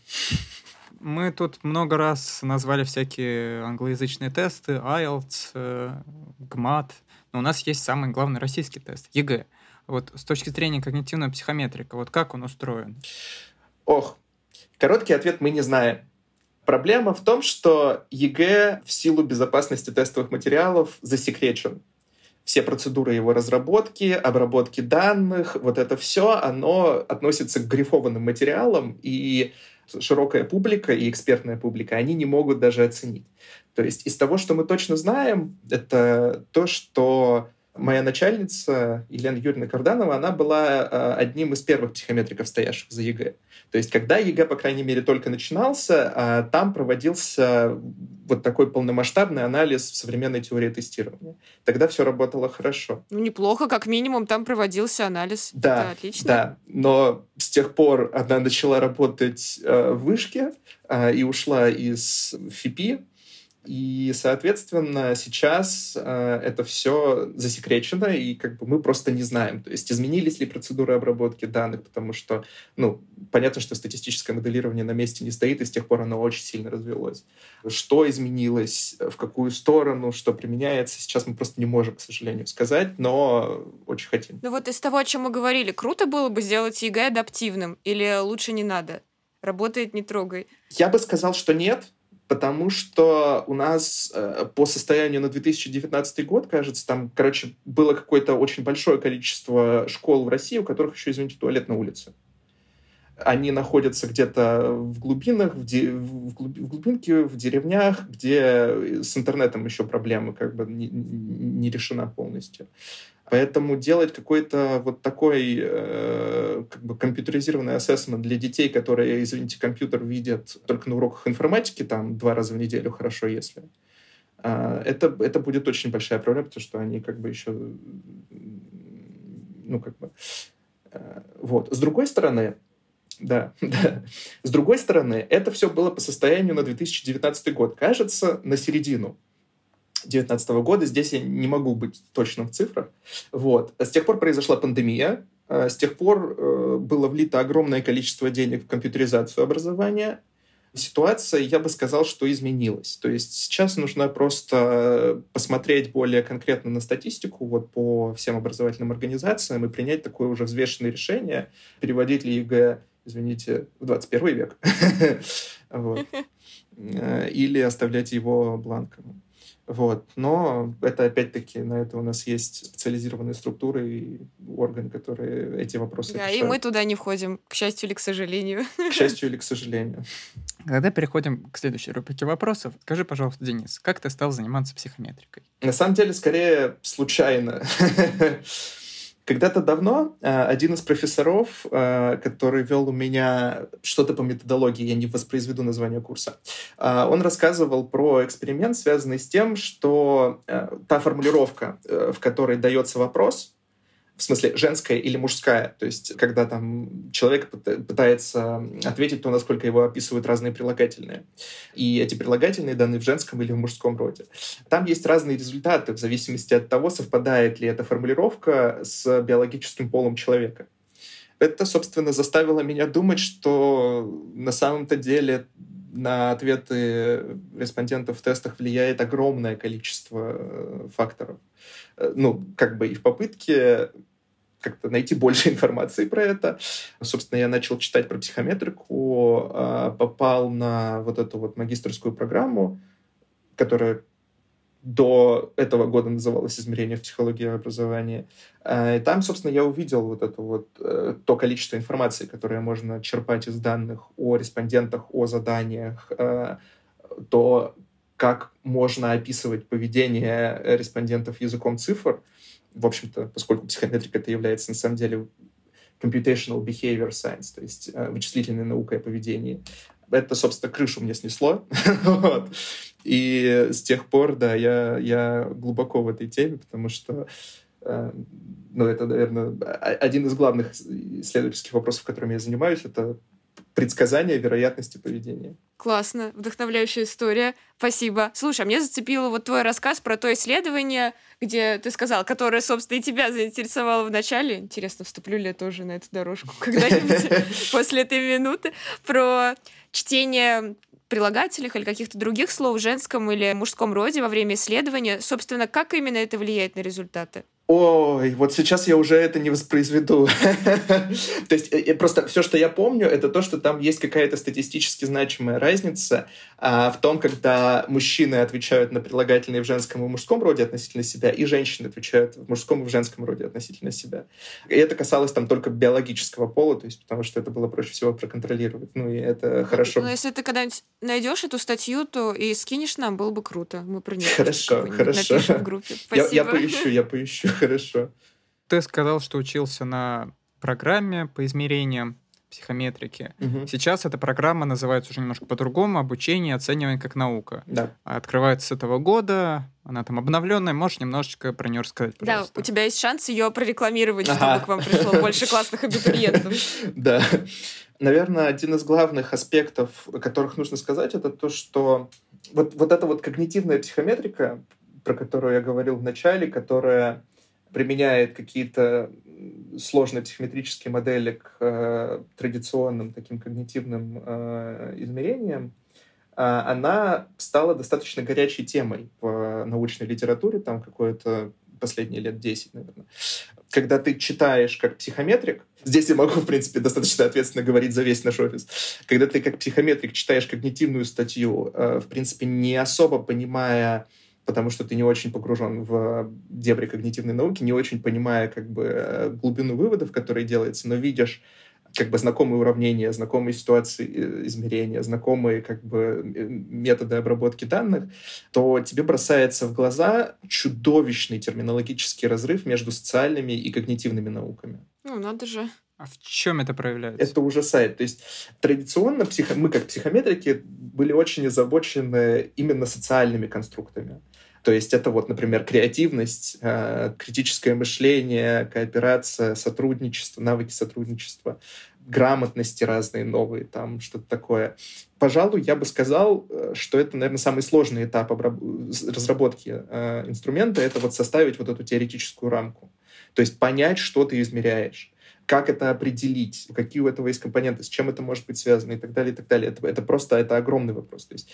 Мы тут много раз назвали всякие англоязычные тесты, IELTS, GMAT, но у нас есть самый главный российский тест, ЕГЭ. Вот с точки зрения когнитивной психометрики, вот как он устроен?
Ох, короткий ответ мы не знаем. Проблема в том, что ЕГЭ в силу безопасности тестовых материалов засекречен. Все процедуры его разработки, обработки данных, вот это все, оно относится к грифованным материалам, и широкая публика и экспертная публика, они не могут даже оценить. То есть из того, что мы точно знаем, это то, что моя начальница Елена Юрьевна Карданова, она была э, одним из первых психометриков, стоящих за ЕГЭ. То есть, когда ЕГЭ, по крайней мере, только начинался, э, там проводился вот такой полномасштабный анализ в современной теории тестирования. Тогда все работало хорошо.
Ну, неплохо, как минимум, там проводился анализ.
Да,
Это отлично.
Да, но с тех пор она начала работать э, в вышке и ушла из ФИПИ, и, соответственно, сейчас э, это все засекречено, и как бы мы просто не знаем, то есть изменились ли процедуры обработки данных, потому что, ну, понятно, что статистическое моделирование на месте не стоит, и с тех пор оно очень сильно развилось. Что изменилось, в какую сторону, что применяется, сейчас мы просто не можем, к сожалению, сказать, но очень хотим.
Ну вот из того, о чем мы говорили, круто было бы сделать ЕГЭ адаптивным, или лучше не надо? Работает, не трогай.
Я бы сказал, что нет, потому что у нас э, по состоянию на 2019 год, кажется, там, короче, было какое-то очень большое количество школ в России, у которых еще, извините, туалет на улице. Они находятся где-то в глубинах, в, де, в, глубинке, в деревнях, где с интернетом еще проблемы как бы не, не решена полностью. Поэтому делать какой-то вот такой э, как бы компьютеризированный ассессмент для детей, которые, извините, компьютер видят только на уроках информатики, там два раза в неделю, хорошо, если, э, это, это будет очень большая проблема, потому что они как бы еще, ну, как бы, э, вот. С другой стороны, да, да. С другой стороны, это все было по состоянию на 2019 год. Кажется, на середину 2019 года. Здесь я не могу быть точным в цифрах. Вот. С тех пор произошла пандемия. С тех пор было влито огромное количество денег в компьютеризацию образования ситуация, я бы сказал, что изменилась. То есть сейчас нужно просто посмотреть более конкретно на статистику вот по всем образовательным организациям и принять такое уже взвешенное решение, переводить ли ЕГЭ, извините, в 21 век, э, или оставлять его бланком. Вот. Но это опять-таки на это у нас есть специализированные структуры и органы, которые эти вопросы
Да,
решают.
и мы туда не входим, к счастью или к сожалению.
К счастью или к сожалению.
Когда переходим к следующей рубрике вопросов, скажи, пожалуйста, Денис, как ты стал заниматься психометрикой?
На самом деле, скорее случайно. Когда-то давно э, один из профессоров, э, который вел у меня что-то по методологии, я не воспроизведу название курса, э, он рассказывал про эксперимент, связанный с тем, что та формулировка, в которой дается вопрос, в смысле женская или мужская. То есть, когда там человек пытается ответить то, насколько его описывают разные прилагательные. И эти прилагательные даны в женском или в мужском роде. Там есть разные результаты в зависимости от того, совпадает ли эта формулировка с биологическим полом человека. Это, собственно, заставило меня думать, что на самом-то деле на ответы респондентов в тестах влияет огромное количество э, факторов. Э, ну, как бы и в попытке как-то найти больше информации про это. Собственно, я начал читать про психометрику, а, попал на вот эту вот магистрскую программу, которая до этого года называлась «Измерение в психологии образования». А, и там, собственно, я увидел вот это вот э, то количество информации, которое можно черпать из данных о респондентах, о заданиях, э, то, как можно описывать поведение респондентов языком цифр — в общем-то, поскольку психометрика это является на самом деле computational behavior science, то есть э, вычислительной наукой о поведении. Это, собственно, крышу мне снесло. вот. И с тех пор, да, я, я глубоко в этой теме, потому что э, ну, это, наверное, один из главных исследовательских вопросов, которыми я занимаюсь, это предсказание вероятности поведения.
Классно, вдохновляющая история. Спасибо. Слушай, а мне зацепило вот твой рассказ про то исследование, где ты сказал, которое, собственно, и тебя заинтересовало в начале. Интересно, вступлю ли я тоже на эту дорожку когда-нибудь после этой минуты. Про чтение прилагательных или каких-то других слов в женском или мужском роде во время исследования. Собственно, как именно это влияет на результаты?
Ой, вот сейчас я уже это не воспроизведу. то есть э, просто все, что я помню, это то, что там есть какая-то статистически значимая разница а, в том, когда мужчины отвечают на прилагательные в женском и мужском роде относительно себя, и женщины отвечают в мужском и в женском роде относительно себя. И это касалось там только биологического пола, то есть потому что это было проще всего проконтролировать. Ну и это хорошо.
Ну если ты когда-нибудь найдешь эту статью, то и скинешь нам, было бы круто. Мы про нее
хорошо, хорошо.
в группе.
Спасибо. Я, я поищу, я поищу. Хорошо.
Ты сказал, что учился на программе по измерениям психометрики.
Угу.
Сейчас эта программа называется уже немножко по-другому, обучение и оценивание как наука.
Да.
Открывается с этого года, она там обновленная, можешь немножечко про нее рассказать, пожалуйста.
Да, у тебя есть шанс ее прорекламировать, ага. чтобы к вам пришло больше классных абитуриентов.
Да. Наверное, один из главных аспектов, о которых нужно сказать, это то, что вот, вот эта вот когнитивная психометрика, про которую я говорил в начале, которая применяет какие-то сложные психометрические модели к э, традиционным таким когнитивным э, измерениям, э, она стала достаточно горячей темой в научной литературе, там какое-то последние лет 10, наверное. Когда ты читаешь как психометрик, здесь я могу, в принципе, достаточно ответственно говорить за весь наш офис, когда ты как психометрик читаешь когнитивную статью, э, в принципе, не особо понимая потому что ты не очень погружен в дебри когнитивной науки, не очень понимая как бы э, глубину выводов, которые делаются, но видишь как бы знакомые уравнения, знакомые ситуации э, измерения, знакомые как бы методы обработки данных, то тебе бросается в глаза чудовищный терминологический разрыв между социальными и когнитивными науками.
Ну, надо же.
А в чем это проявляется?
Это ужасает. То есть традиционно психо... мы, как психометрики, были очень озабочены именно социальными конструктами. То есть это вот, например, креативность, э, критическое мышление, кооперация, сотрудничество, навыки сотрудничества, грамотности разные новые, там что-то такое. Пожалуй, я бы сказал, э, что это, наверное, самый сложный этап разработки э, инструмента, это вот составить вот эту теоретическую рамку. То есть понять, что ты измеряешь как это определить, какие у этого есть компоненты, с чем это может быть связано и так далее, и так далее. Это, это просто это огромный вопрос. То есть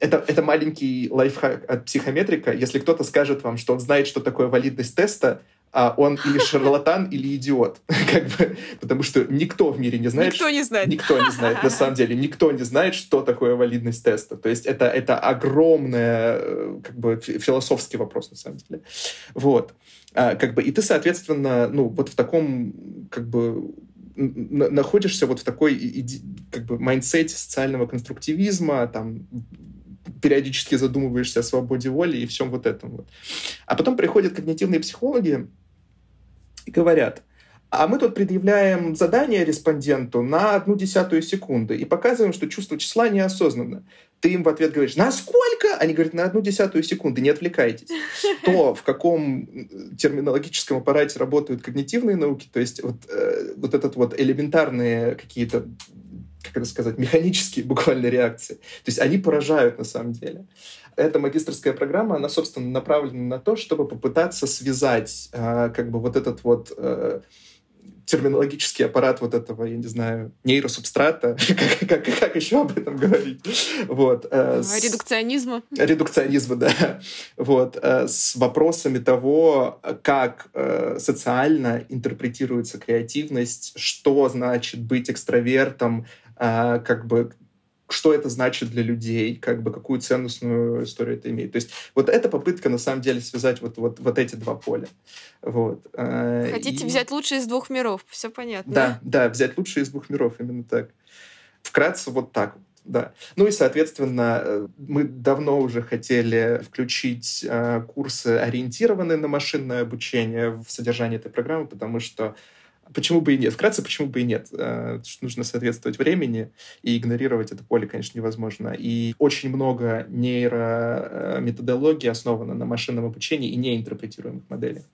это, это маленький лайфхак от психометрика. Если кто-то скажет вам, что он знает, что такое валидность теста, а он или шарлатан, или идиот. как бы, потому что никто в мире не знает...
Никто не знает.
Никто не знает, на самом деле. Никто не знает, что такое валидность теста. То есть это, это огромный э, как бы, философский вопрос, на самом деле. Вот. А, как бы, и ты, соответственно, ну, вот в таком, как бы, находишься вот в такой как бы mindset е социального конструктивизма, там периодически задумываешься о свободе воли и всем вот этом вот. А потом приходят когнитивные психологи и говорят, а мы тут предъявляем задание респонденту на одну десятую секунды и показываем, что чувство числа неосознанно. Ты им в ответ говоришь, насколько? Они говорят, на одну десятую секунды, не отвлекайтесь. То, в каком терминологическом аппарате работают когнитивные науки, то есть вот, э, вот этот вот элементарные какие-то как это сказать, механические буквально реакции. То есть они поражают на самом деле. Эта магистрская программа, она, собственно, направлена на то, чтобы попытаться связать э, как бы вот этот вот э, терминологический аппарат вот этого, я не знаю, нейросубстрата, как, как, как еще об этом говорить? Вот,
э, с, Редукционизма.
Редукционизма, да. Вот, э, с вопросами того, как э, социально интерпретируется креативность, что значит быть экстравертом, как бы что это значит для людей, как бы какую ценностную историю это имеет. То есть вот эта попытка на самом деле связать вот, вот, вот эти два поля. Вот.
Э, Хотите и... взять лучшее из двух миров, все понятно.
Да, да, взять лучшее из двух миров, именно так. Вкратце вот так вот. Да. Ну и, соответственно, э, мы давно уже хотели включить э, курсы, ориентированные на машинное обучение в содержание этой программы, потому что Почему бы и нет? Вкратце, почему бы и нет? Э, нужно соответствовать времени, и игнорировать это поле, конечно, невозможно. И очень много нейрометодологии основано на машинном обучении и неинтерпретируемых моделях.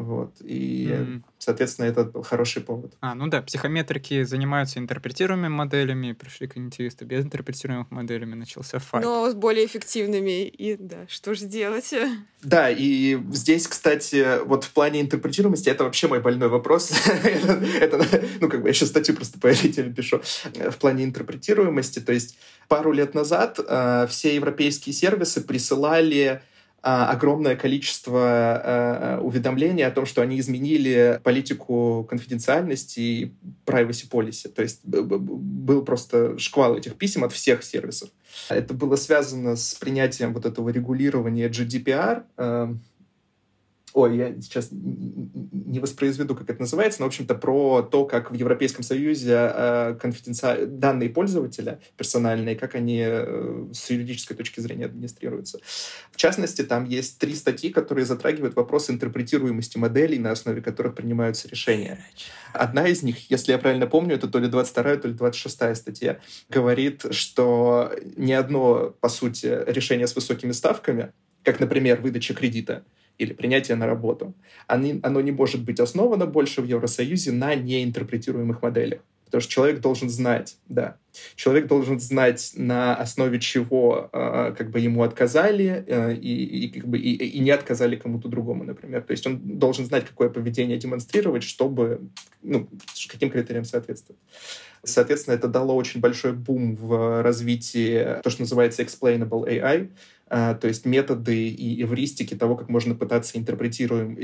Вот. И, mm-hmm. соответственно, это был хороший повод.
А, ну да, психометрики занимаются интерпретируемыми моделями, пришли когнитивисты без интерпретируемых моделями, начался файт.
Но с более эффективными, и да, что же делать?
Да, и здесь, кстати, вот в плане интерпретируемости, это вообще мой больной вопрос. это, ну, как бы я сейчас статью просто по этой пишу. В плане интерпретируемости, то есть пару лет назад э, все европейские сервисы присылали огромное количество а, а, уведомлений о том, что они изменили политику конфиденциальности и privacy policy. То есть был просто шквал этих писем от всех сервисов. Это было связано с принятием вот этого регулирования GDPR, Ой, я сейчас не воспроизведу, как это называется, но, в общем-то, про то, как в Европейском Союзе э, конфиденци... данные пользователя персональные, как они э, с юридической точки зрения администрируются. В частности, там есть три статьи, которые затрагивают вопрос интерпретируемости моделей, на основе которых принимаются решения. Одна из них, если я правильно помню, это то ли 22 то ли 26 статья, говорит, что ни одно, по сути, решение с высокими ставками, как, например, выдача кредита, или принятие на работу, оно не может быть основано больше в Евросоюзе на неинтерпретируемых моделях. Потому что человек должен знать, да, человек должен знать, на основе чего э, как бы ему отказали э, и, и, как бы, и, и не отказали кому-то другому, например. То есть он должен знать, какое поведение демонстрировать, чтобы, ну, каким критериям соответствовать. Соответственно, это дало очень большой бум в развитии то, что называется explainable AI, то есть методы и эвристики того, как можно пытаться интерпретируем,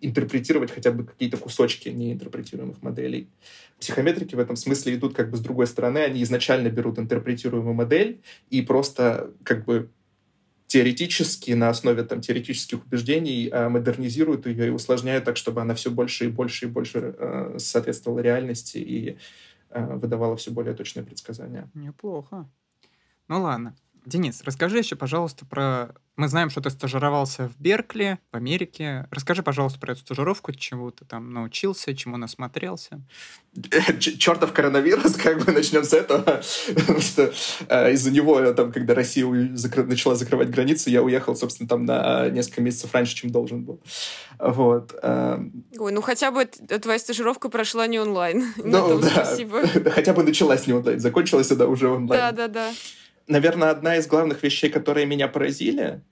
интерпретировать хотя бы какие-то кусочки неинтерпретируемых моделей. Психометрики в этом смысле идут как бы с другой стороны, они изначально берут интерпретируемую модель и просто как бы теоретически, на основе там, теоретических убеждений э, модернизируют ее и усложняют так, чтобы она все больше и больше и больше э, соответствовала реальности и выдавала все более точные предсказания.
Неплохо. Ну ладно. Денис, расскажи еще, пожалуйста, про Мы знаем, что ты стажировался в Беркли, в Америке. Расскажи, пожалуйста, про эту стажировку, чему ты там научился, чему насмотрелся.
Чертов коронавирус, как бы начнем с этого. Потому что э, из-за него, там, когда Россия начала закрывать границы, я уехал, собственно, там на несколько месяцев раньше, чем должен был. Вот. Э...
Ой, ну хотя бы твоя стажировка прошла не онлайн.
Ну, да. Спасибо. Хотя бы началась не онлайн, закончилась она уже онлайн.
Да, да, да
наверное, одна из главных вещей, которые меня поразили,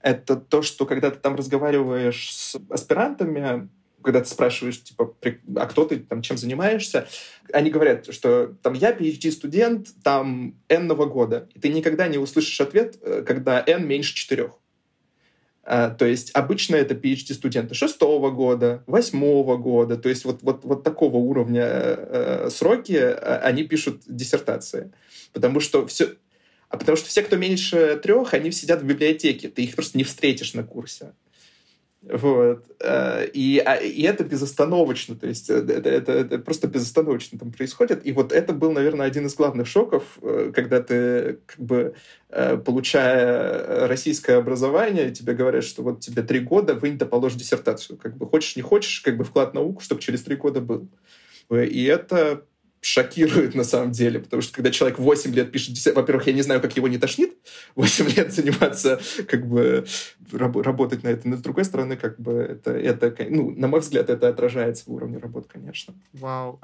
это то, что когда ты там разговариваешь с аспирантами, когда ты спрашиваешь, типа, а кто ты, там, чем занимаешься, они говорят, что там я PhD-студент, там, N года, и ты никогда не услышишь ответ, э, когда N меньше четырех. А, то есть обычно это PhD-студенты шестого года, восьмого года, то есть вот, вот, вот такого уровня э, сроки э, они пишут диссертации. Потому что все, а потому что все, кто меньше трех, они сидят в библиотеке. Ты их просто не встретишь на курсе. Вот. Э, и, а, и это безостановочно, то есть э, это, это, это просто безостановочно там происходит. И вот это был, наверное, один из главных шоков, э, когда ты, как бы, получая российское образование, тебе говорят, что вот тебе три года, вынь да положь диссертацию. Как бы хочешь, не хочешь, как бы вклад в науку, чтобы через три года был. И это шокирует на самом деле, потому что когда человек 8 лет пишет, во-первых, я не знаю, как его не тошнит, 8 лет заниматься, как бы раб работать на это, но с другой стороны, как бы это, это, ну, на мой взгляд, это отражается в уровне работы, конечно.
Вау.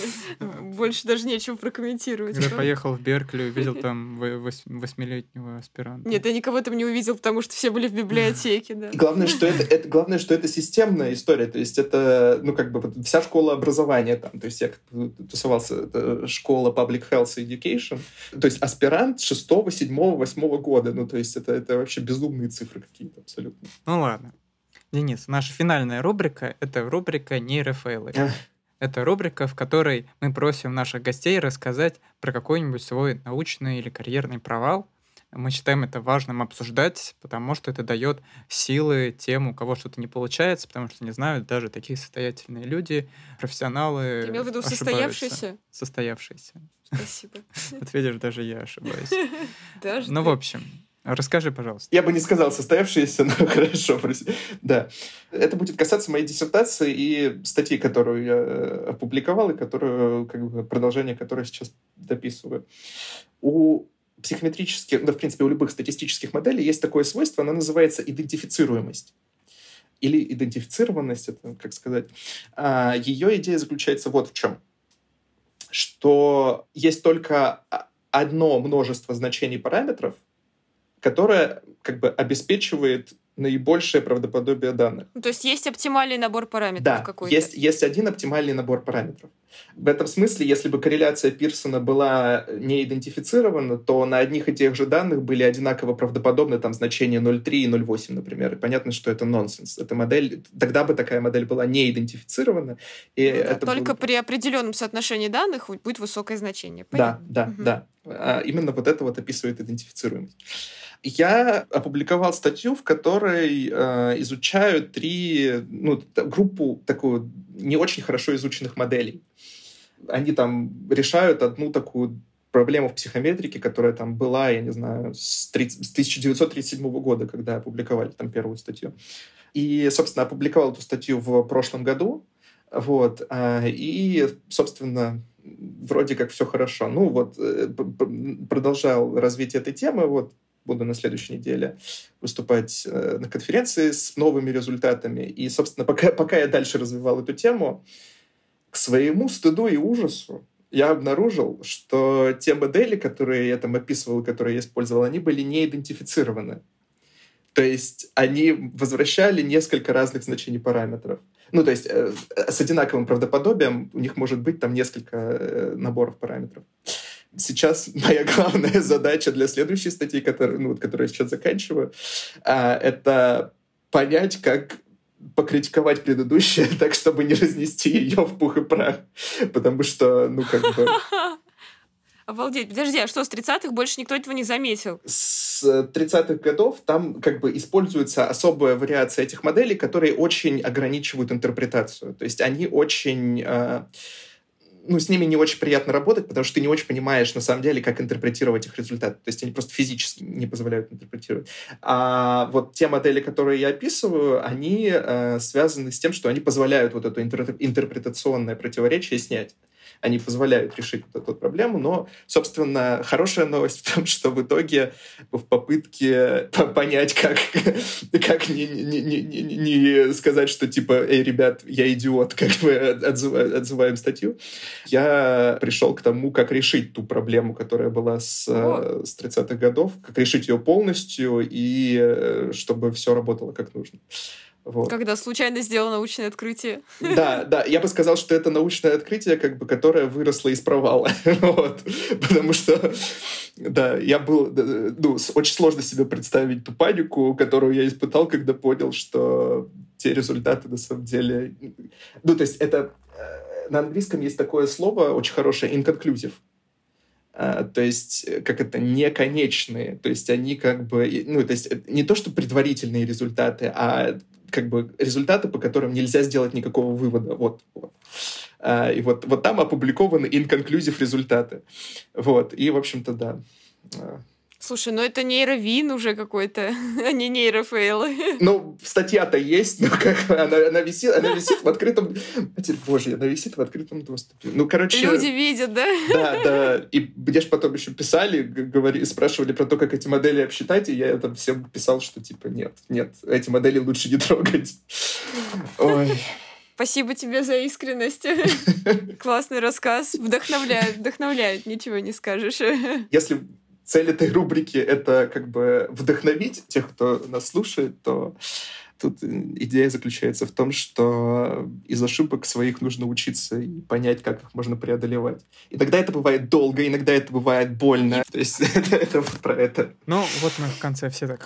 Больше даже нечего прокомментировать.
Когда поехал в Беркли, увидел там восьмилетнего аспиранта.
Нет, я никого там не увидел, потому что все были в библиотеке, да.
Главное, что это, это, главное, что это системная история, то есть это, ну, как бы вот вся школа образования там, то есть я тусовал назывался это школа Public Health Education. То есть аспирант 6, 7, 8 года. Ну, то есть это, это вообще безумные цифры какие-то абсолютно.
Ну, ладно. Денис, наша финальная рубрика — это рубрика «Нейрофейлы». Это рубрика, в которой мы просим наших гостей рассказать про какой-нибудь свой научный или карьерный провал, мы считаем это важным обсуждать, потому что это дает силы тем, у кого что-то не получается, потому что, не знаю, даже такие состоятельные люди, профессионалы
Ты имел в виду состоявшиеся?
Состоявшиеся.
Спасибо.
Вот видишь, даже я ошибаюсь.
Даже
Ну, в общем, Расскажи, пожалуйста.
Я бы не сказал состоявшиеся, но хорошо. Да. Это будет касаться моей диссертации и статьи, которую я э, опубликовал, и которую, как бы, продолжение которой сейчас дописываю. У психометрических, да, в принципе, у любых статистических моделей есть такое свойство, оно называется идентифицируемость. Или идентифицированность, это как сказать. А, ее идея заключается вот в чем. Что есть только одно множество значений параметров, которое как бы обеспечивает наибольшее правдоподобие данных.
Ну, то есть есть оптимальный набор параметров
да,
какой-то?
Есть, есть один оптимальный набор параметров. В этом смысле, если бы корреляция Пирсона была не идентифицирована, то на одних и тех же данных были одинаково правдоподобны там значения 0,3 и 0,8, например. И понятно, что это нонсенс. Эта модель, тогда бы такая модель была не идентифицирована. И
ну,
это
только было... при определенном соотношении данных будет высокое значение.
Понятно? Да, да, угу. да. А именно вот это вот описывает идентифицируемость. Я опубликовал статью, в которой э, изучают три, ну, группу такую не очень хорошо изученных моделей. Они там решают одну такую проблему в психометрике, которая там была, я не знаю, с, 30, с 1937 года, когда опубликовали там первую статью. И, собственно, опубликовал эту статью в прошлом году. Вот. А, и, собственно, вроде как все хорошо. Ну вот, э, продолжал развитие этой темы, вот буду на следующей неделе выступать э, на конференции с новыми результатами. И, собственно, пока, пока я дальше развивал эту тему, к своему стыду и ужасу я обнаружил, что те модели, которые я там описывал, которые я использовал, они были не идентифицированы. То есть они возвращали несколько разных значений параметров. Ну, то есть э, с одинаковым правдоподобием у них может быть там несколько э, наборов параметров сейчас моя главная задача для следующей статьи, которую, ну, вот, которую я сейчас заканчиваю, а, это понять, как покритиковать предыдущее так, чтобы не разнести ее в пух и прах. Потому что, ну, как бы...
Обалдеть. Подожди, а что, с 30-х больше никто этого не заметил?
С 30-х годов там как бы используется особая вариация этих моделей, которые очень ограничивают интерпретацию. То есть они очень... Э, ну, с ними не очень приятно работать, потому что ты не очень понимаешь, на самом деле, как интерпретировать их результаты. То есть они просто физически не позволяют интерпретировать. А вот те модели, которые я описываю, они э, связаны с тем, что они позволяют вот это интерпретационное противоречие снять они позволяют решить вот эту проблему, но, собственно, хорошая новость в том, что в итоге в попытке понять, как, как не, не, не, не, сказать, что типа, эй, ребят, я идиот, как мы отзываем, отзываем статью, я пришел к тому, как решить ту проблему, которая была с, с 30-х годов, как решить ее полностью и э, чтобы все работало как нужно.
Вот. Когда случайно сделал научное открытие.
Да, да, я бы сказал, что это научное открытие, как бы, которое выросло из провала. вот. Потому что, да, я был, ну, очень сложно себе представить ту панику, которую я испытал, когда понял, что те результаты на самом деле... Ну, то есть это... Э, на английском есть такое слово очень хорошее, inconclusive. Uh, то есть, как это, неконечные. То есть, они как бы, ну, то есть, не то, что предварительные результаты, а как бы результаты, по которым нельзя сделать никакого вывода. Вот. вот. А, и вот, вот там опубликованы inconclusive результаты. Вот. И, в общем-то, да.
Слушай, ну это нейровин уже какой-то, а не нейрофейл.
Ну, статья-то есть, но как она, она, висит, она висит в открытом... Боже, она висит в открытом доступе. Ну, короче...
Люди видят, да?
Да, да. И мне же потом еще писали, говорили, спрашивали про то, как эти модели обсчитать, и я там всем писал, что типа нет, нет, эти модели лучше не трогать. Ой.
Спасибо тебе за искренность. Классный рассказ. Вдохновляет, вдохновляет, ничего не скажешь.
Если цель этой рубрики — это как бы вдохновить тех, кто нас слушает, то тут идея заключается в том, что из ошибок своих нужно учиться и понять, как их можно преодолевать. Иногда это бывает долго, иногда это бывает больно. То есть это, это вот про это.
Ну, вот мы в конце все так